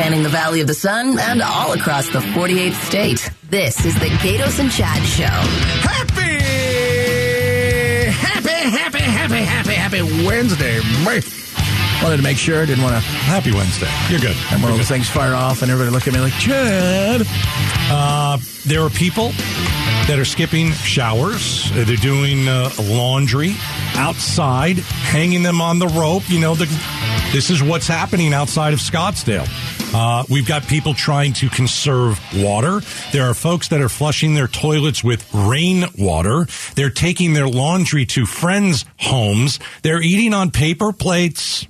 spanning the Valley of the Sun and all across the 48th state. This is the Gaydos and Chad Show. Happy, happy, happy, happy, happy, happy Wednesday. Wanted to make sure. Didn't want to. Happy Wednesday. You're good. And one of those things fire off, and everybody look at me like Chad. Uh, there are people that are skipping showers. Uh, They're doing uh, laundry outside, hanging them on the rope. You know, the, this is what's happening outside of Scottsdale. Uh, we've got people trying to conserve water. There are folks that are flushing their toilets with rainwater. They're taking their laundry to friends' homes. They're eating on paper plates.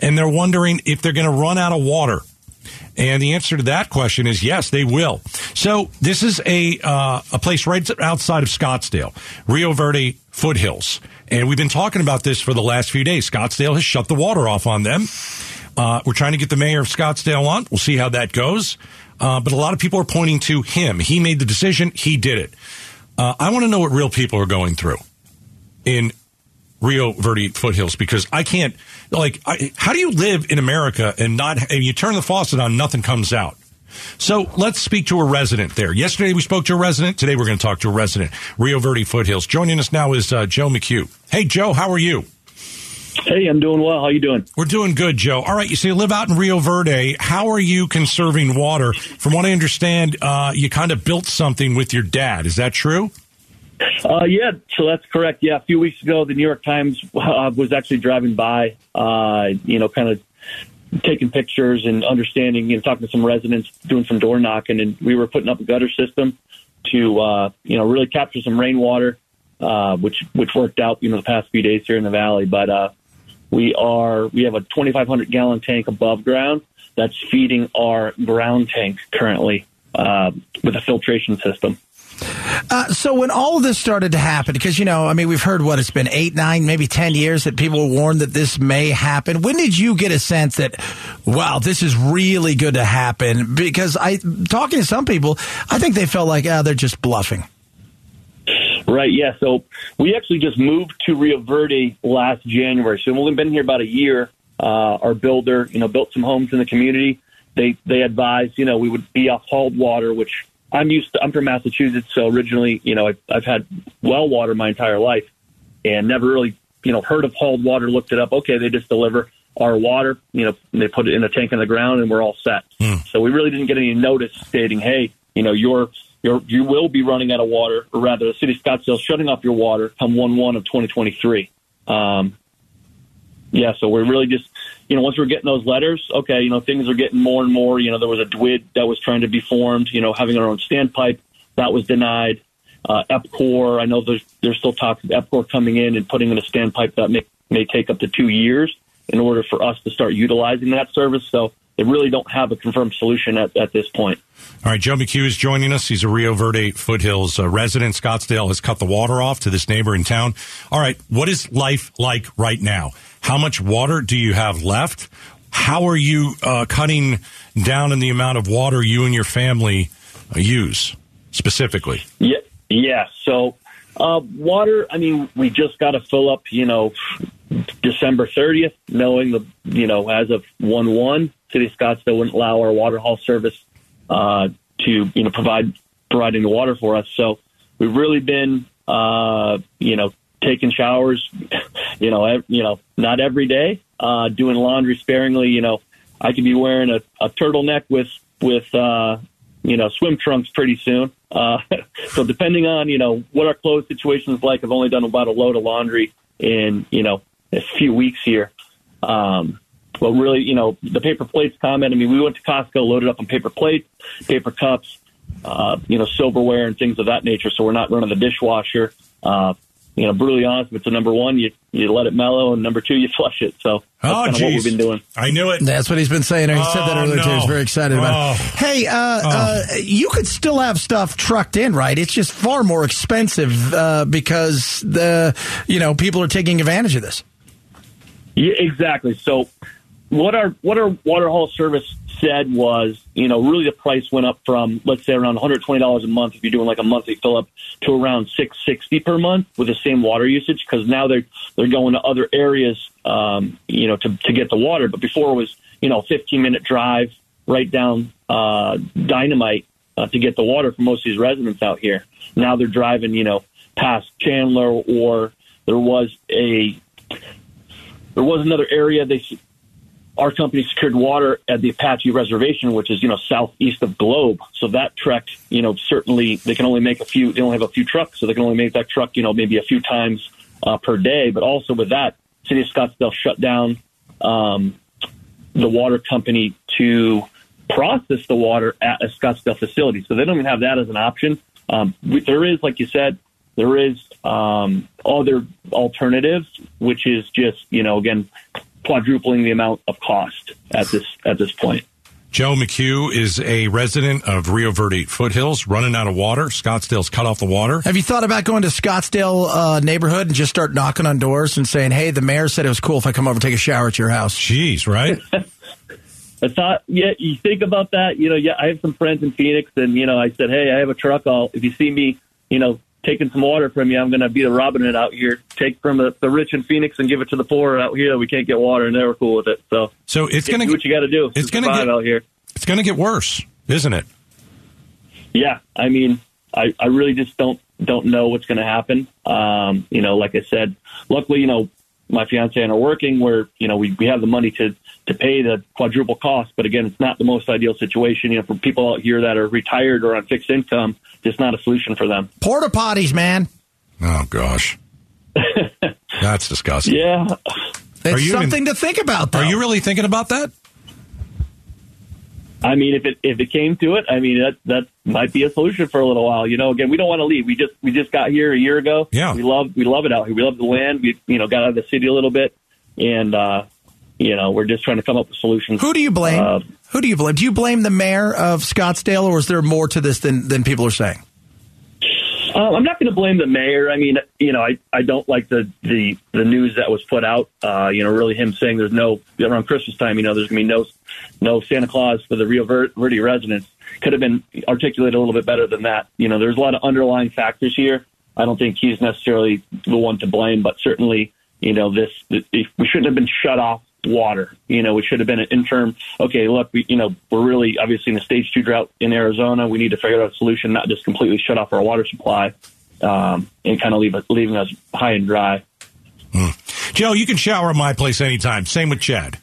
And they're wondering if they're going to run out of water. And the answer to that question is yes, they will. So this is a uh, a place right outside of Scottsdale, Rio Verde foothills, and we've been talking about this for the last few days. Scottsdale has shut the water off on them. Uh, we're trying to get the mayor of Scottsdale on. We'll see how that goes. Uh, but a lot of people are pointing to him. He made the decision. He did it. Uh, I want to know what real people are going through in Rio Verde foothills because I can't like I, how do you live in America and not and you turn the faucet on nothing comes out. So let's speak to a resident there. Yesterday we spoke to a resident. Today we're going to talk to a resident. Rio Verde foothills. Joining us now is uh, Joe McHugh. Hey Joe, how are you? Hey, I'm doing well. How you doing? We're doing good, Joe. All right, you say you live out in Rio Verde. How are you conserving water? From what I understand, uh, you kind of built something with your dad. Is that true? Uh, yeah, so that's correct. Yeah, a few weeks ago, the New York Times uh, was actually driving by, uh, you know, kind of taking pictures and understanding, you know, talking to some residents, doing some door knocking, and we were putting up a gutter system to, uh, you know, really capture some rainwater, uh, which which worked out, you know, the past few days here in the valley. But uh, we are we have a 2,500 gallon tank above ground that's feeding our ground tank currently uh, with a filtration system. Uh, so when all of this started to happen, because you know, I mean, we've heard what it's been eight, nine, maybe ten years that people were warned that this may happen. When did you get a sense that, wow, this is really good to happen? Because I, talking to some people, I think they felt like, ah, they're just bluffing. Right. Yeah. So we actually just moved to Rio Verde last January. So we've only been here about a year. Uh, our builder, you know, built some homes in the community. They they advised, you know, we would be off hauled water, which I'm used to. I'm from Massachusetts, so originally, you know, I've, I've had well water my entire life, and never really, you know, heard of hauled water. Looked it up. Okay, they just deliver our water. You know, and they put it in a tank on the ground, and we're all set. So we really didn't get any notice stating, hey, you know, you're you're you will be running out of water, or rather, the city of Scottsdale shutting off your water come one one of 2023. Um, yeah, so we're really just, you know, once we're getting those letters, okay, you know, things are getting more and more. You know, there was a DWID that was trying to be formed, you know, having our own standpipe. That was denied. Uh, EPCOR, I know there's, there's still talks of EPCOR coming in and putting in a standpipe that may, may take up to two years in order for us to start utilizing that service. So they really don't have a confirmed solution at, at this point. All right, Joe McHugh is joining us. He's a Rio Verde foothills uh, resident. Scottsdale has cut the water off to this neighboring town. All right, what is life like right now? How much water do you have left? How are you uh, cutting down in the amount of water you and your family uh, use specifically? Yeah, yeah. So uh, water. I mean, we just got to fill up. You know, December 30th, knowing the you know as of one one, City of Scottsdale wouldn't allow our water haul service uh, to you know provide providing the water for us. So we've really been uh, you know taking showers, you know, ev- you know, not every day, uh, doing laundry sparingly. You know, I could be wearing a, a turtleneck with with uh, you know swim trunks pretty soon. Uh, so depending on you know what our clothes situation is like, I've only done about a load of laundry in you know a few weeks here. Um, but really, you know, the paper plates comment. I mean, we went to Costco, loaded up on paper plates, paper cups, uh, you know, silverware and things of that nature. So we're not running the dishwasher. Uh, you know, brutally honest, if it's a number one, you you let it mellow, and number two, you flush it. So that's Oh, kind of what we've been doing. I knew it. That's what he's been saying. He said that Oh, earlier too. no. He's very excited about it. Oh. Hey, uh, uh, you could still have stuff trucked in, right? It's just far more expensive uh, because the you know people are taking advantage of this. Yeah, exactly. So what our what our water haul service said was, you know, really the price went up from let's say around $120 a month if you're doing like a monthly fill up to around 660 per month with the same water usage because now they're they're going to other areas, um, you know, to to get the water. But before it was, you know, 15 minute drive right down uh, dynamite uh, to get the water for most of these residents out here. Now they're driving, you know, past Chandler, or there was a there was another area they our company secured water at the Apache Reservation, which is you know southeast of Globe. So that trek, you know, certainly they can only make a few. They only have a few trucks, so they can only make that truck, you know, maybe a few times uh, per day. But also with that, City of Scottsdale shut down um, the water company to process the water at a Scottsdale facility. So they don't even have that as an option. Um, there is, like you said, there is um, other alternatives, which is just you know again quadrupling the amount of cost at this at this point. Joe McHugh is a resident of Rio Verde foothills, running out of water. Scottsdale's cut off the water. Have you thought about going to Scottsdale uh, neighborhood and just start knocking on doors and saying, "Hey, the mayor said it was cool if I come over and take a shower at your house"? Jeez, right? I thought, yeah, you think about that. You know, yeah, I have some friends in Phoenix, and you know, I said, hey, I have a truck. I'll if you see me, you know, taking some water from you, I'm going to be the Robin Hood out here. Take from the, the rich in Phoenix and give it to the poor out here. We can't get water, and they were cool with it. So, so it's going to what you got to do. It's going to get out here. It's going to get worse, isn't it? Yeah, I mean, I, I really just don't don't know what's going to happen. Um, you know, like I said, luckily, you know, my fiance and I are working where you know we, we have the money to to pay the quadruple cost. But again, it's not the most ideal situation. You know, for people out here that are retired or on fixed income, it's not a solution for them. Porta potties, man. Oh gosh, that's disgusting. Yeah, it's something to think about. Though. Are you really thinking about that? I mean, if it if it came to it, I mean that that might be a solution for a little while. You know, again, we don't want to leave. We just we just got here a year ago. Yeah, we love we love it out here. We love the land. We you know got out of the city a little bit, and uh, you know we're just trying to come up with solutions. Who do you blame? Uh, Who do you blame? Do you blame the mayor of Scottsdale, or is there more to this than than people are saying? Um, I'm not going to blame the mayor. I mean, you know, I, I don't like the, the, the news that was put out. Uh, you know, really him saying there's no around Christmas time. You know, there's going to be no no Santa Claus for the Rio Verde residents. Could have been articulated a little bit better than that. You know, there's a lot of underlying factors here. I don't think he's necessarily the one to blame, but certainly, you know, this we shouldn't have been shut off water. You know, it should have been an interim. Okay, look, we, you know, we're really obviously in a stage two drought in Arizona. We need to figure out a solution, not just completely shut off our water supply um, and kind of leave leaving us high and dry. Mm. Joe, you can shower at my place anytime. Same with Chad.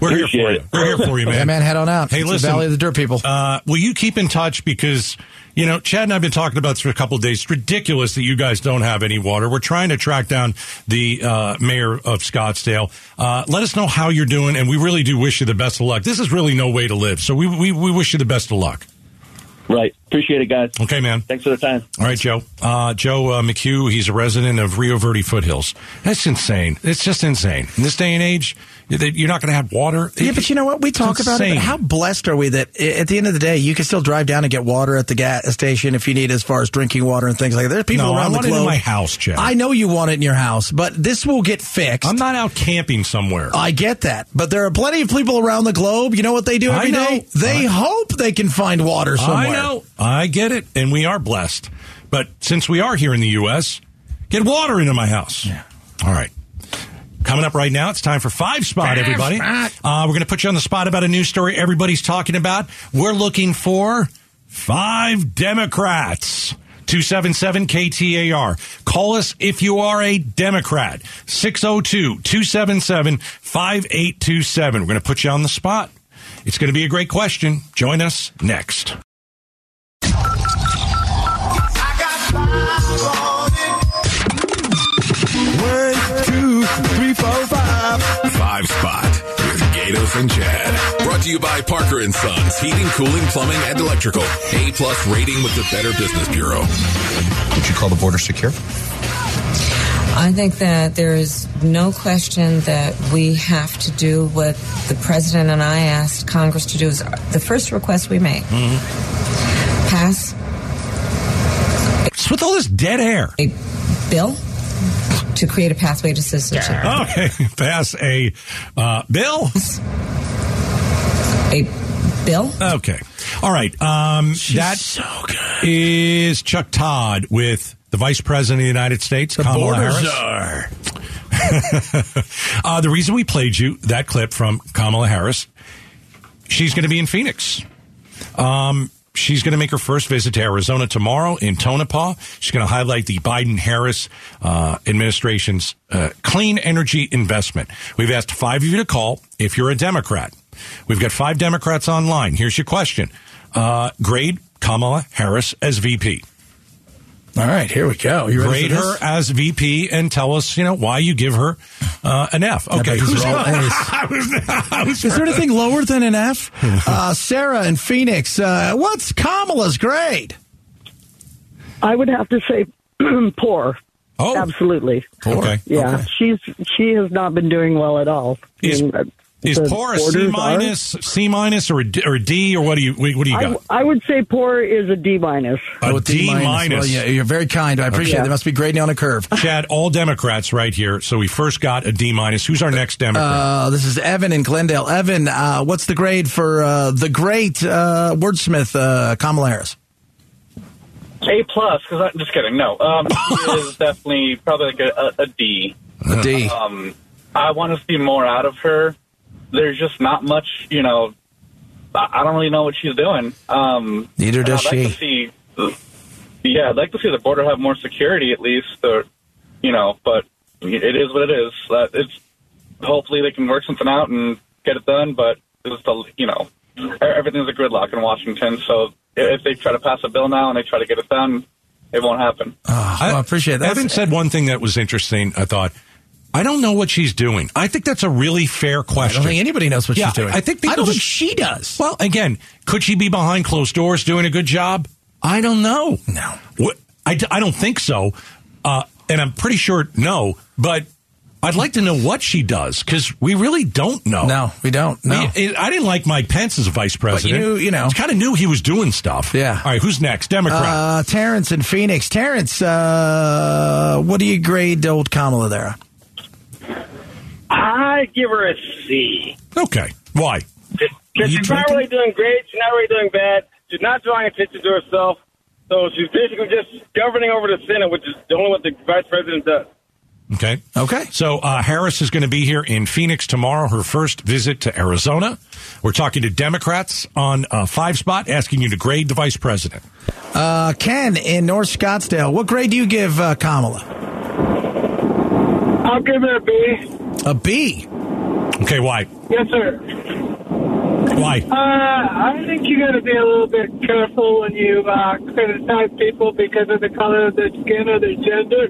We're here for you. We're here for you, man. Yeah, man, head on out. Hey, it's listen, Valley of the Dirt People. Uh, will you keep in touch because you know, Chad and I've been talking about this for a couple of days. It's ridiculous that you guys don't have any water. We're trying to track down the uh, mayor of Scottsdale. Uh, let us know how you're doing, and we really do wish you the best of luck. This is really no way to live, so we, we, we wish you the best of luck. Right. Appreciate it, guys. Okay, man. Thanks for the time. All right, Joe. Uh, Joe uh, McHugh, he's a resident of Rio Verde Foothills. That's insane. It's just insane. In this day and age, you're not going to have water. Yeah, but you know what? We talk about it. how blessed are we that at the end of the day, you can still drive down and get water at the gas station if you need, as far as drinking water and things like that. There's people no, around I want the globe. It in my house, Chad. I know you want it in your house, but this will get fixed. I'm not out camping somewhere. I get that, but there are plenty of people around the globe. You know what they do every day? They I, hope they can find water somewhere. I know. I get it, and we are blessed. But since we are here in the U.S., get water into my house. Yeah. All right. Coming up right now, it's time for Five Spot, everybody. Uh, we're going to put you on the spot about a news story everybody's talking about. We're looking for five Democrats. 277 KTAR. Call us if you are a Democrat. 602 277 5827. We're going to put you on the spot. It's going to be a great question. Join us next. Three, four, five. Five spot with Gaydos and Chad. Brought to you by Parker and Sons, heating, cooling, plumbing, and electrical. A plus rating with the Better Business Bureau. Would you call the border secure? I think that there is no question that we have to do what the president and I asked Congress to do. Is the first request we make mm-hmm. pass. What's with all this dead air? A bill to create a pathway to citizenship. Okay, pass a uh, bill. A bill. Okay, all right. Um, that so is Chuck Todd with the Vice President of the United States, the Kamala Harris. uh, the reason we played you that clip from Kamala Harris she's going to be in Phoenix. Um, she's going to make her first visit to Arizona tomorrow in Tonopah. She's going to highlight the Biden Harris uh, administration's uh, clean energy investment. We've asked five of you to call if you're a Democrat. We've got five Democrats online. Here's your question uh, Grade Kamala Harris as VP. All right, here we go. You ready Grade her as VP and tell us, you know, why you give her uh, an F. Okay, bet who's all A's. I was, I was Is there anything lower than an F? Uh, Sarah in Phoenix. Uh, what's Kamala's grade? I would have to say poor. Oh, Absolutely. okay. Yeah, Okay. she's she has not been doing well at all. I Is- mean, uh, Is poor a C minus, C minus, or a D, or a D, or what do you what do you I, got? I would say poor is a D minus. A Oh, D minus. Well, yeah, you're very kind. I appreciate it. They must be grading on a curve. Chad, all Democrats right here. So we first got a D minus. Who's our next Democrat? Uh, this is Evan in Glendale. Evan, uh, what's the grade for uh, the great uh, wordsmith uh, Kamala Harris? A plus, because I'm just kidding. No, um, is definitely probably like a, a, a D. A D. Um, I want to see more out of her. There's just not much, you know. I I don't really know what she's doing. Um, Neither does I'd like she. to see, yeah, I'd like to see the border have more security at least, or you know. But it is what it is. Uh, It's hopefully they can work something out and get it done. But it's the you know everything's a gridlock in Washington. So if they try to pass a bill now and they try to get it done, it won't happen. Oh, well, I appreciate that. Evan said one thing that was interesting. I thought, I don't know what she's doing. I think that's a really fair question. I don't think anybody knows what Yeah, she's doing. I think I don't just- think she does. well, again, could she be behind closed doors doing a good job? I don't know. No. What, I, I don't think so. Uh, and I'm pretty sure no, but I'd like to know what she does because we really don't know. No, we don't. No. I, mean, I didn't like Mike Pence as a vice president. you- you know. kind of knew he was doing stuff. Yeah. All right, who's next? Democrat. Uh, Terrence in Phoenix. Terrence, uh, what do you grade old Kamala there? I give her a C. okay. Why? Because You she's not really doing great. She's not really doing bad. She's not drawing attention to herself. So she's basically just governing over the Senate, which is the only what the vice president does. Okay. Okay. So uh, Harris is going to be here in Phoenix tomorrow. Her first visit to Arizona. We're talking to Democrats on uh, Five Spot, asking you to grade the vice president. Uh, Ken in North Scottsdale. What grade do you give uh, Kamala? I'll give her a B. A B. Okay, why? Yes, sir. Why? Uh, I think you got to be a little bit careful when you uh, criticize people because of the color of their skin or their gender.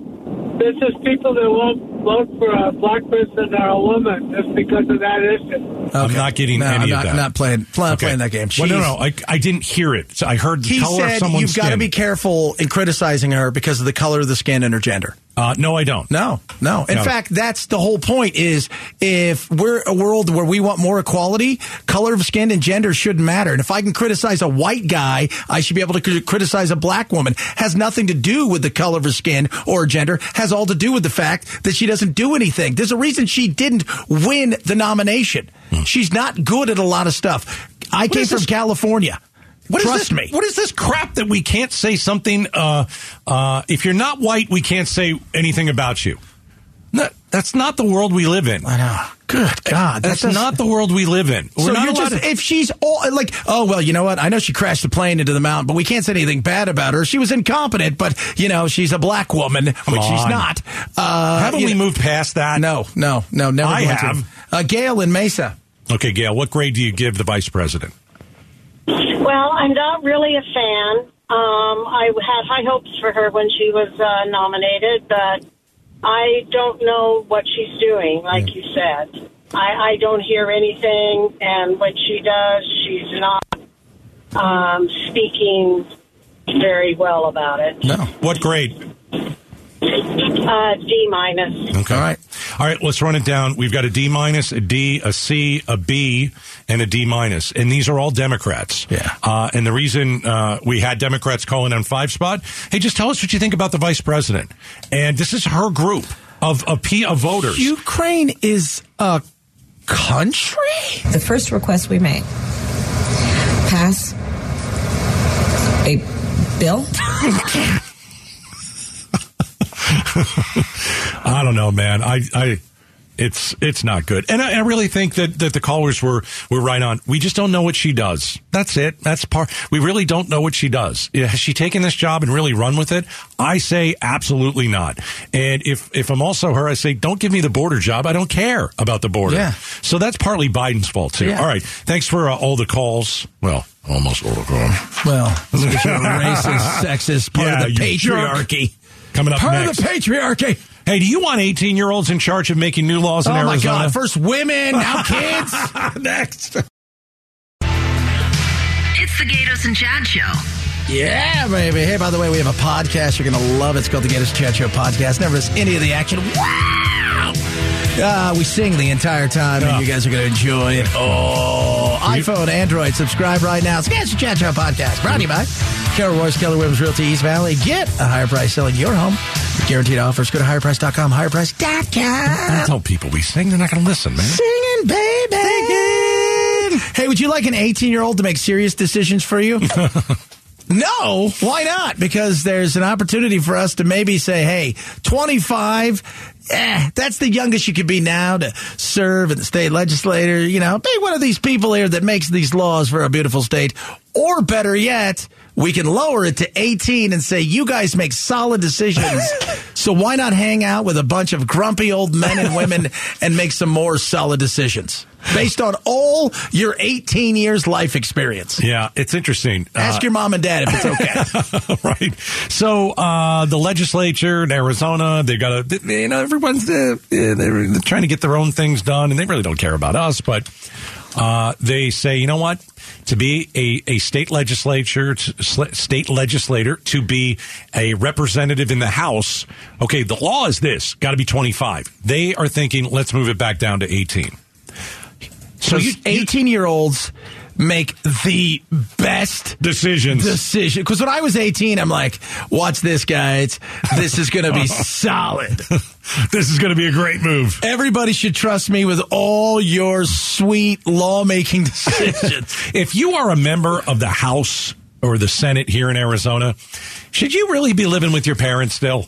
This is people that won't vote for a black person or a woman just because of that issue. I'm not getting no, any I'm of not, that. Not playing, not Okay. playing that game. Well, no, no, I, I didn't hear it. So I heard the He color of said someone's you've got to be careful in criticizing her because of the color of the skin and her gender. Uh, no, I don't. No, no. In No. fact, that's the whole point is if we're a world where we want more equality, color of skin and gender shouldn't matter. And if I can criticize a white guy, I should be able to criticize a black woman. Has nothing to do with the color of her skin or gender. Has all to do with the fact that she doesn't do anything. There's a reason she didn't win the nomination. She's not good at a lot of stuff. I came from California. What is Trust this, me. What is this crap that we can't say something? Uh, uh, if you're not white, we can't say anything about you. No, that's not the world we live in. I know. Good God. That's not the world we live in. We're so not you're just to- if she's all like, oh well, you know what? I know she crashed the plane into the mountain, but we can't say anything bad about her. She was incompetent, but you know she's a black woman, which she's not. Uh, Haven't we know- moved past that? No, no, no, never. I to. have. Uh, Gail in Mesa. Okay, Gail, what grade do you give the vice president? Well, I'm not really a fan. Um, I had high hopes for her when she was uh, nominated, but I don't know what she's doing, like you said. I, I don't hear anything, and when she does, she's not um, speaking very well about it. No. What grade? Uh, D minus. Okay. All right. All right, let's run it down. We've got a D minus, a D, a C, a B, and a D minus. And these are all Democrats. Yeah. Uh, and the reason uh, we had Democrats calling on five spot, hey, just tell us what you think about the vice president. And this is her group of, of, P, of voters. Ukraine is a country. The first request we made pass a bill I don't know, man. I, I, It's it's not good, and I, I really think that, that the callers were were right on. We just don't know what she does. That's it. That's part. We really don't know what she does. Has she taken this job and really run with it? I say absolutely not. And if if I'm also her, I say don't give me the border job. I don't care about the border. Yeah. So that's partly Biden's fault too. Yeah. All right. Thanks for uh, all the calls. Well, almost all the calls. Well, racist, sexist, part Yeah, of the patriarchy. Coming up Part next. of the patriarchy. Hey, do you want 18 year olds in charge of making new laws in Oh my Arizona? God! First women, now kids. next. It's the Gaydos and Chad Show. Yeah, baby. Hey, by the way, we have a podcast. You're going to love it. It's called the Gators Chat Show Podcast. Never miss any of the action. Wow! Uh, we sing the entire time, and Yeah. you guys are going to enjoy it. Oh, iPhone, Android, subscribe right now. It's the Gators Chat Show Podcast. Brought to you by Carol Royse, Keller Williams Realty East Valley. Get a higher price selling your home. Guaranteed offers. Go to higherprice.com, higherprice.com. Don't tell people we sing. They're not going to listen, man. Singing, baby. Hey, would you like an 18 year old to make serious decisions for you? no. Why not? Because there's an opportunity for us to maybe say, hey, 25. Eh, that's the youngest you could be now to serve in the state legislature. You know, be one of these people here that makes these laws for a beautiful state. Or better yet, we can lower it to 18 and say, you guys make solid decisions. so why not hang out with a bunch of grumpy old men and women and make some more solid decisions based on all your 18 years life experience? Yeah, it's interesting. Ask Uh, your mom and dad if it's okay. right. So uh, the legislature in Arizona, they got to, you know, everyone's uh, they're trying to get their own things done, and they really don't care about us. But uh, they say, you know what? To be a, a state legislature, state legislator, to be a representative in the House. Okay, the law is this: got to be twenty five. They are thinking, let's move it back down to eighteen. So you, 18 year olds make the best Decisions. decision. Because when I was 18, I'm like, watch this, guys. This is going to be solid. this is going to be a great move. Everybody should trust me with all your sweet lawmaking decisions. If you are a member of the House or the Senate here in Arizona, should you really be living with your parents still?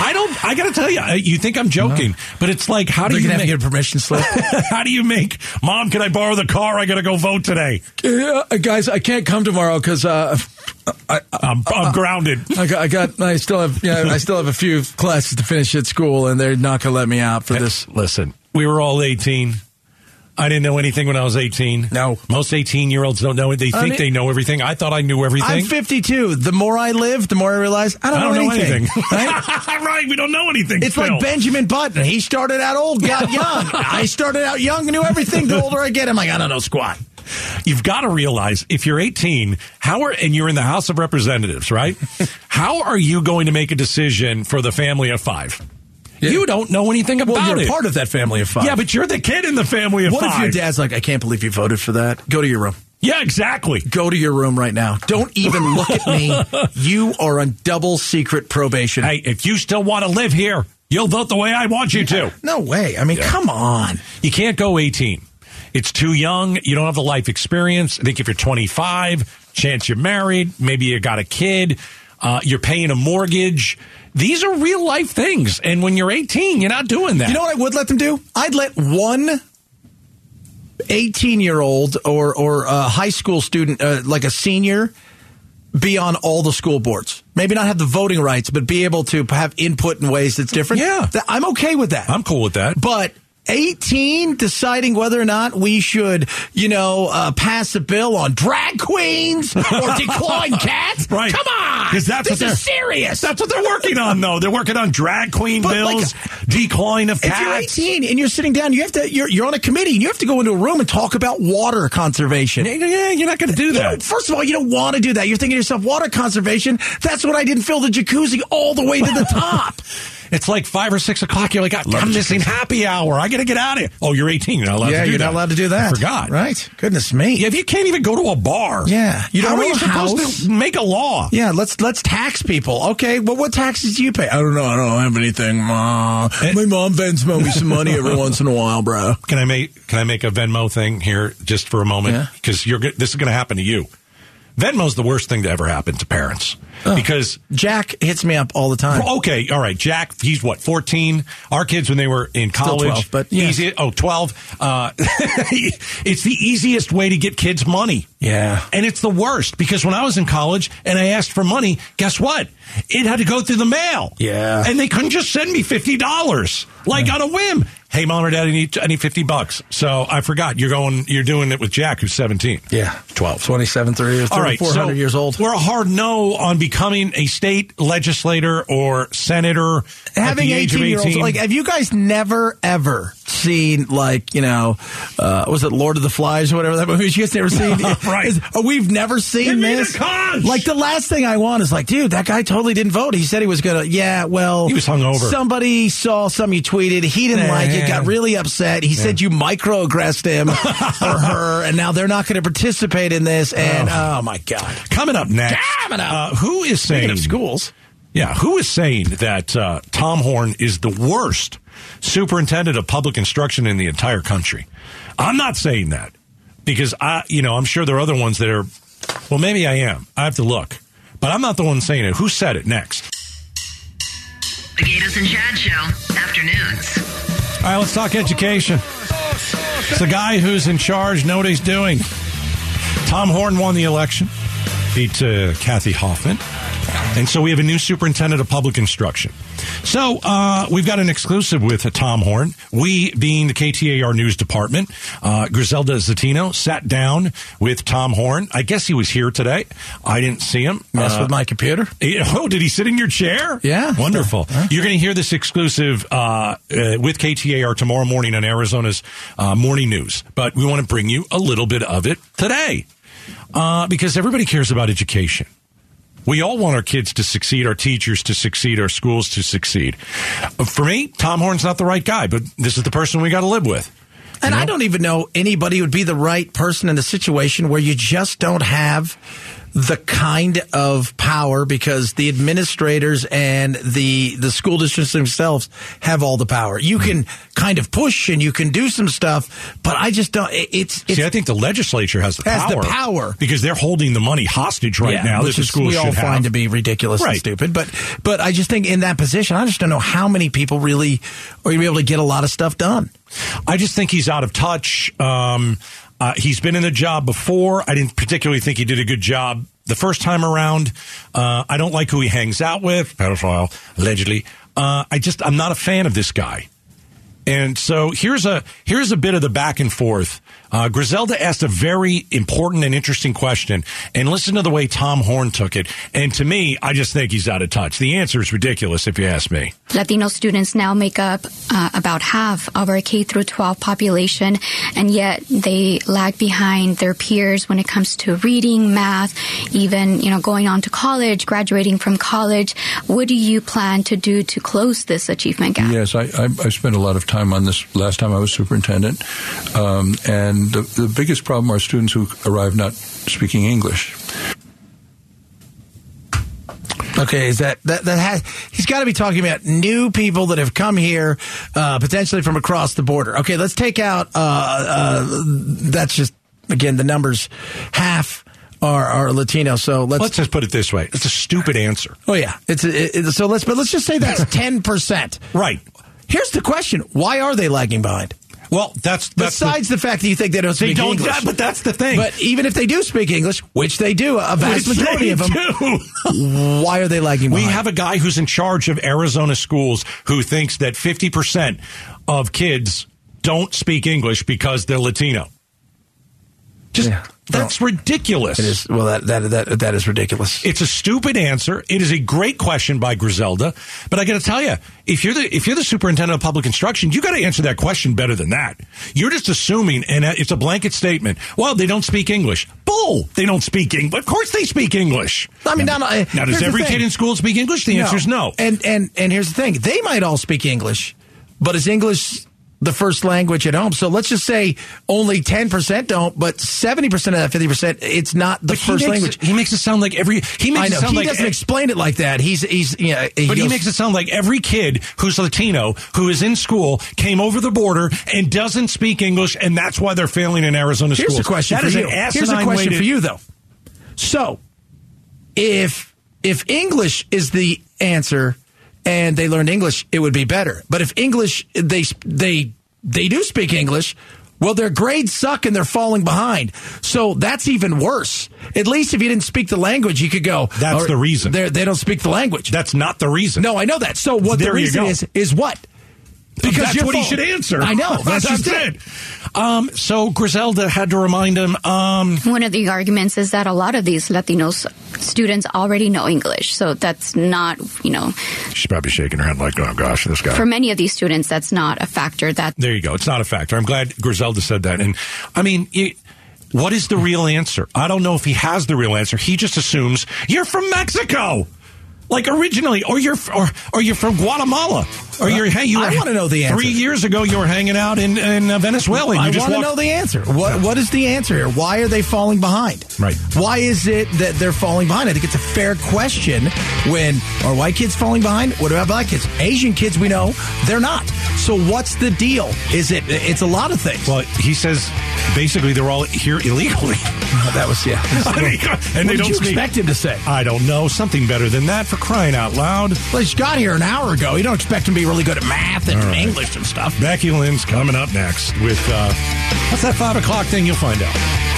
I don't. I got to tell you, you think I'm joking, but it's like, how do They're you going to have make, a permission slip. how do you make? Mom, can I borrow the car? I got to go vote today. yeah, guys, I can't come tomorrow because uh, I, I'm, I'm grounded. I got, I got, I still have, yeah, I still have a few classes to finish at school, and they're not going to let me out for this. Listen, we were all 18. I didn't know anything when I was 18. No. Most 18 year olds don't know it. They think mean- they know everything. I thought I knew everything. I'm 52. The more I live, the more I realize I don't, I don't know anything. right? right. We don't know anything. It's still. like Benjamin Button. He started out old, got young. I started out young and knew everything. The older I get, I'm like, I don't know squat. You've got to realize if you're 18, how are and you're in the House of Representatives, right? how are you going to make a decision for the family of five? You don't know anything about Well, you're it. part of that family of five. yeah, but you're the kid in the family of what if your dad's like, I can't believe you voted for that? Go to your room. yeah, exactly. Go to your room right now. Don't even look at me. You are on double secret probation. Hey, if you still want to live here, you'll vote the way I want you to. no way. I mean, come on. You can't go 18. It's too young. You don't have the life experience. I think if you're 25, chance you're married, maybe you got a kid, uh, you're paying a mortgage. These are real life things. And when you're 18, you're not doing that. You know what I would let them do? I'd let one 18 year old or, or a high school student, uh, like a senior, be on all the school boards. Maybe not have the voting rights, but be able to have input in ways that's different. Yeah. I'm okay with that. I'm cool with that. But 18 deciding whether or not we should, you know, uh, pass a bill on drag queens or decline cats. Right. Come on. 'Cause that's this what they're- is serious. That's what they're working on, though. They're working on drag queen But, like, bills, decline of If cats. you're 18 and you're sitting down, you have to. You're, you're on a committee, and you have to go into a room and talk about water conservation. Yeah, you're not going to do You know, that. first of all, you don't want to do that. You're thinking to yourself, water conservation. That's when I didn't fill the jacuzzi all the way to the top. It's like five or six o'clock. You're like, I'm missing happy hour. I got to get out of here. Oh, you're 18. You're not allowed yeah, to do you're that. not allowed to do that. I forgot. Right? Goodness me. Yeah, if you can't even go to a bar. Yeah, you don't how are you supposed house. to make a law? Yeah, let's let's tax people. Okay, well, what taxes do you pay? I don't know. I don't have anything. Ma. Eh. My mom Venmo me some money every once in a while, bro. Can I make Can I make a Venmo thing here just for a moment? Yeah. Because you're this is going to happen to you. Venmo's the worst thing to ever happen to parents because Jack hits me up all the time. Okay, all right. Jack, he's what, 14? Our kids, when they were in college, 12, but yeah. easy, oh, 12. Uh, it's the easiest way to get kids money. Yeah. And it's the worst because when I was in college and I asked for money, guess what? It had to go through the mail. Yeah. And they couldn't just send me $50 like on a whim. Hey, mom or dad, I need, I need 50 bucks. So I forgot. You're going, you're doing it with Jack, who's 17. Yeah. 12. 27, 30, All right, 400 so years old. We're a hard no on becoming a state legislator or senator Having at the age 18 of year 18. olds, like, have you guys never, ever seen, like, you know, uh, was it Lord of the Flies or whatever that movie? You guys never seen? Right. Is- oh, we've never seen Give this. the! Like, the last thing I want is like, dude, that guy totally didn't vote. He said he was going to, yeah, well. He was hungover. Somebody saw something you tweeted. He didn't Yeah, like it, got really upset. He said you microaggressed him or her, and now they're not going to participate in this. And, oh, my God. Coming up next, Coming up. Uh, who is Speaking saying of schools. Yeah, who is saying that uh, Tom Horne is the worst superintendent of public instruction in the entire country? I'm not saying that because I, you know, I'm sure there are other ones that are. Well, maybe I am. I have to look, but I'm not the one saying it. Who said it next? The Gaydos and Chad Show, afternoons. All right, let's talk education. It's the guy who's in charge, know what he's doing. Tom Horne won the election, beat uh, Kathy Hoffman. And so we have a new superintendent of public instruction. So uh, we've got an exclusive with uh, Tom Horne. We, being the KTAR news department, uh, Griselda Zetino sat down with Tom Horne. I guess he was here today. I didn't see him. Mess Uh, with my computer. Oh, did he sit in your chair? Yeah. Wonderful. You're going to hear this exclusive uh, uh, with KTAR tomorrow morning on Arizona's uh, morning news. But we want to bring you a little bit of it today uh, because everybody cares about education. We all want our kids to succeed, our teachers to succeed, our schools to succeed. For me, Tom Horne's not the right guy, but this is the person we got to live with. And I don't even know anybody would be the right person in a situation where you just don't have the kind of power because the administrators and the the school districts themselves have all the power. You can kind of push and you can do some stuff, but I just don't. It's, it's See, I think the legislature has the Has power. the power. because they're holding the money hostage right Yeah, now which is we all should find to be ridiculous and stupid. But but I just think in that position, I just don't know how many people really are going to be able to get a lot of stuff done. I just think he's out of touch. Um, uh, he's been in the job before. I didn't particularly think he did a good job the first time around. Uh, I don't like who he hangs out with, pedophile, allegedly. Uh, I just, I'm not a fan of this guy. And so here's a here's a bit of the back and forth. Uh, Griselda asked a very important and interesting question, and listen to the way Tom Horne took it. And to me, I just think he's out of touch. The answer is ridiculous, if you ask me. Latino students now make up uh, about half of our K through 12 population, and yet they lag behind their peers when it comes to reading, math, even you know going on to college, graduating from college. What do you plan to do to close this achievement gap? Yes, I, I, I spent a lot of time on this last time I was superintendent. Um, and the, the biggest problem are students who arrive not speaking English. Okay, is that that that has he's got to be talking about new people that have come here uh, potentially from across the border. Okay, let's take out uh, uh, that's just again the numbers half are are Latino. So let's Let's just put it this way: it's a stupid answer. Oh yeah, it's it, it- so let's but let's just say that's ten percent. Right. Here's the question: Why are they lagging behind? Well, that's, that's besides the, fact that you think they don't They speak don't- English. yeah, but that's the thing. But even if they do speak English, which they do, a vast Which majority of them, do. why are they lagging Behind? We have a guy who's in charge of Arizona schools who thinks that 50% of kids don't speak English because they're Latino. Just that's ridiculous. It is well that that that that is ridiculous. It's a stupid answer. It is a great question by Griselda, but I got to tell you, if you're the if you're the superintendent of public instruction, you got to answer that question better than that. You're just assuming, and it's a blanket statement. Well, they don't speak English. Bull. They don't speak English. Of course, they speak English. I mean, now, now here's does every kid in school speak English? The answer is no. And and and here's the thing: they might all speak English, but is English the first language at home? So let's just say only ten percent don't, but seventy percent of that fifty percent, it's not the But he first language. it- he makes it sound like every. He makes it sound he like doesn't e- explain it like that. He's he's yeah. But he goes- makes it sound like every kid who's Latino who is in school came over the border and doesn't speak English, and that's why they're failing in Arizona Here's schools. a question That for is you. Here's a question to- for you though. So, if if English is the answer and they learned English, it would be better. But if English they they they do speak English, well, their grades suck and they're falling behind. So that's even worse. At least if you didn't speak the language, you could go. That's "Oh, the reason. They don't speak the language. That's not the reason. No, I know that. So what There the reason is is what? Because that's you're what he should answer. I know. That's, That's, just that's it. it. Um, so Griselda had to remind him. Um, One of the arguments is that a lot of these Latinos students already know English, so that's not, you know, she's probably shaking her head like, "Oh gosh, this guy." for many of these students, that's not a factor. That There you go. It's not a factor. I'm glad Griselda said that. And I mean, it, what is the real answer? I don't know if he has the real answer. He just assumes you're from Mexico, like originally, or you're or or you're from Guatemala, or you're hey, you I wanna know the answer. Three years ago, you were hanging out in in uh, Venezuela. I want to know the answer. What What is the answer here? Why are they falling behind? Right. Why is it that they're falling behind? I think it's a fair question. When are white kids falling behind? What about black kids? Asian kids, we know they're not. So what's the deal? Is it? It's a lot of things. Well, he says basically they're all here illegally. that was yeah. I mean, and what they did don't you speak. expect him to say? I don't know something better than that for crying out loud. Well, he's got here an hour ago. You don't expect him to be really good at math and right. English and stuff. Becky Lynn's coming up next with uh, what's that five o'clock thing? You'll find out.